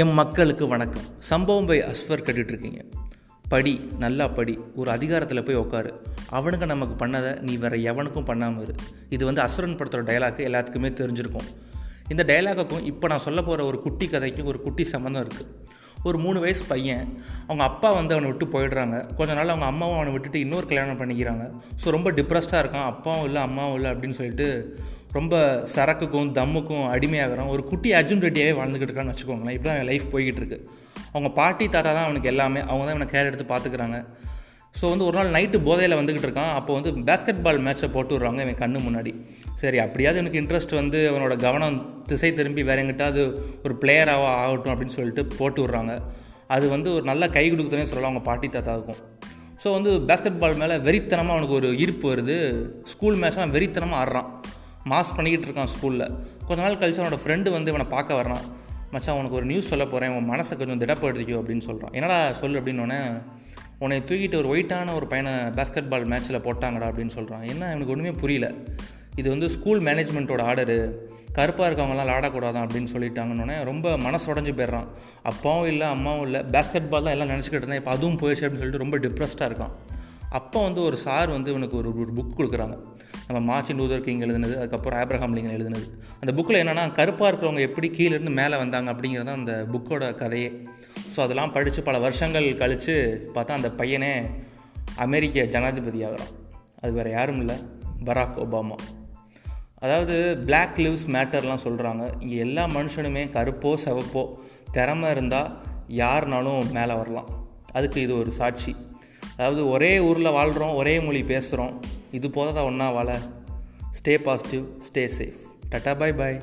M மக்களுக்கு வணக்கம். சம்பவம் பை அஸ்வர் இருக்கீங்க படி நல்லா படி. ஒரு அதிகாரத்தில் போய் உட்காரு அவனுக்கு நமக்கு பண்ணதை நீ வேறு எவனுக்கும் பண்ணாமல் இரு. இது வந்து அசுரன் படத்தோட டைலாக்கு எல்லாத்துக்குமே தெரிஞ்சிருக்கும். இந்த டைலாக்குக்கும் இப்போ நான் சொல்ல போகிற ஒரு குட்டி கதைக்கும் ஒரு குட்டி சம்மந்தம் இருக்குது ஒரு மூணு வயசு பையன் அவங்க அப்பா வந்து அவனை விட்டு போயிடுறாங்க. கொஞ்ச நாள் அவங்க அம்மாவும் அவனை விட்டுட்டு இன்னொரு கல்யாணம் பண்ணிக்கிறாங்க. ஸோ ரொம்ப டிப்ரெஸ்டாக இருக்கான். அப்பாவும் இல்லை அம்மாவும் இல்லை அப்படின்னு சொல்லிட்டு ரொம்ப சரக்குக்கும் தம்முக்கும் அடிமையாகிறான் ஒரு குட்டி அர்ஜுன் ரெட்டியாகவே வாழ்ந்துக்கிட்டு இருக்கான்னு வச்சுக்கோங்களேன். இப்படி தான் லைஃப் போய்கிட்டு இருக்கு. அவங்க பாட்டி தாத்தா தான் அவனுக்கு எல்லாமே. அவங்க தான் இவனை கேர் எடுத்து பார்த்துக்கிறாங்க. ஸோ வந்து ஒரு நாள் நைட்டு போதையில் வந்துக்கிட்டு இருக்கான். அப்போ வந்து பேஸ்கெட் பால் மேட்ச்சை போட்டு விட்றாங்க இவன் கண்ணு முன்னாடி. சரி அப்படியாவது எனக்கு இன்ட்ரெஸ்ட் வந்து அவனோட கவனம் திசை திரும்பி வேற எங்கிட்டாவது ஒரு பிளேயராக ஆகட்டும் அப்படின்னு சொல்லிட்டு போட்டு விட்றாங்க. அது வந்து ஒரு நல்ல கை கொடுக்குதுன்னே சொல்லலாம் அவங்க பாட்டி தாத்தாவுக்கும். ஸோ வந்து பேஸ்கெட் பால் மேலே வெறித்தனமாக அவனுக்கு ஒரு ஈர்ப்பு வருது. ஸ்கூல் மேட்ச்லாம் வெறித்தனமாக ஆடுறான். மாஸ் பண்ணிக்கிட்டு இருக்கான் ஸ்கூலில். கொஞ்ச நாள் கழிச்சு அவனோட ஃப்ரெண்டு வந்து இவனை பார்க்க வரான் மச்சான் உனக்கு ஒரு நியூஸ் சொல்ல போகிறேன் உன் மனசை கொஞ்சம் திடப்படுத்திக்கோ அப்படின்னு சொல்கிறான் என்னடா சொல்லு? அப்படின்னோடனே உன்னை தூக்கிட்டு ஒரு ஒயிட்டான ஒரு பையனை பேஸ்கெட் பால் மேட்ச்சில் போட்டாங்கடா அப்படின்னு சொல்கிறான் என்ன? எனக்கு ஒன்றுமே புரியல. இது வந்து ஸ்கூல் மேனேஜ்மெண்ட்டோட ஆர்டரு கருப்பாக இருக்கவங்களாம் விளாடக்கூடாதான் அப்படின்னு சொல்லிட்டாங்கன்னொடனே ரொம்ப மனசு உடஞ்சி போயிடுறான். அப்பாவும் இல்லை அம்மாவும் இல்லை. பேஸ்கெட் பால் தான் எல்லாம் நினச்சிக்கிட்டு இருந்தேன். இப்போ அதுவும் போயிடுச்சு அப்படின்னு சொல்லிட்டு ரொம்ப டிப்ரெஸ்டாக இருக்கான். அப்போ வந்து ஒரு சார் வந்து இவனுக்கு ஒரு ஒரு புக் கொடுக்குறாங்க. நம்ம மார்ச்சின் லூதர் கிங் எழுதுனது அதுக்கப்புறம் ஆப்ரஹாம் லிங்கன் எழுதுனது. அந்த புக்கில் என்னென்னா கருப்பாக இருக்கிறவங்க எப்படி கீழேருந்து மேலே வந்தாங்க? அப்படிங்கிறது தான் அந்த புக்கோட கதையே. ஸோ அதெல்லாம் படித்து பல வருஷங்கள் கழித்து பார்த்தா அந்த பையனே அமெரிக்க ஜனாதிபதி ஆகிறான். அது வேறு யாரும் இல்லை. Barack Obama. அதாவது பிளாக் லிவ்ஸ் மேட்டர்லாம் சொல்கிறாங்க இங்கே எல்லா மனுஷனுமே கருப்போ சிவப்போ திறமை இருந்தால் யாருனாலும் மேலே வரலாம். அதுக்கு இது ஒரு சாட்சி. அதாவது ஒரே ஊரில் வாழ்கிறோம் ஒரே மொழி பேசுகிறோம் இது போதாதான் ஒன்றா வாழ? Stay positive stay safe ta ta bye bye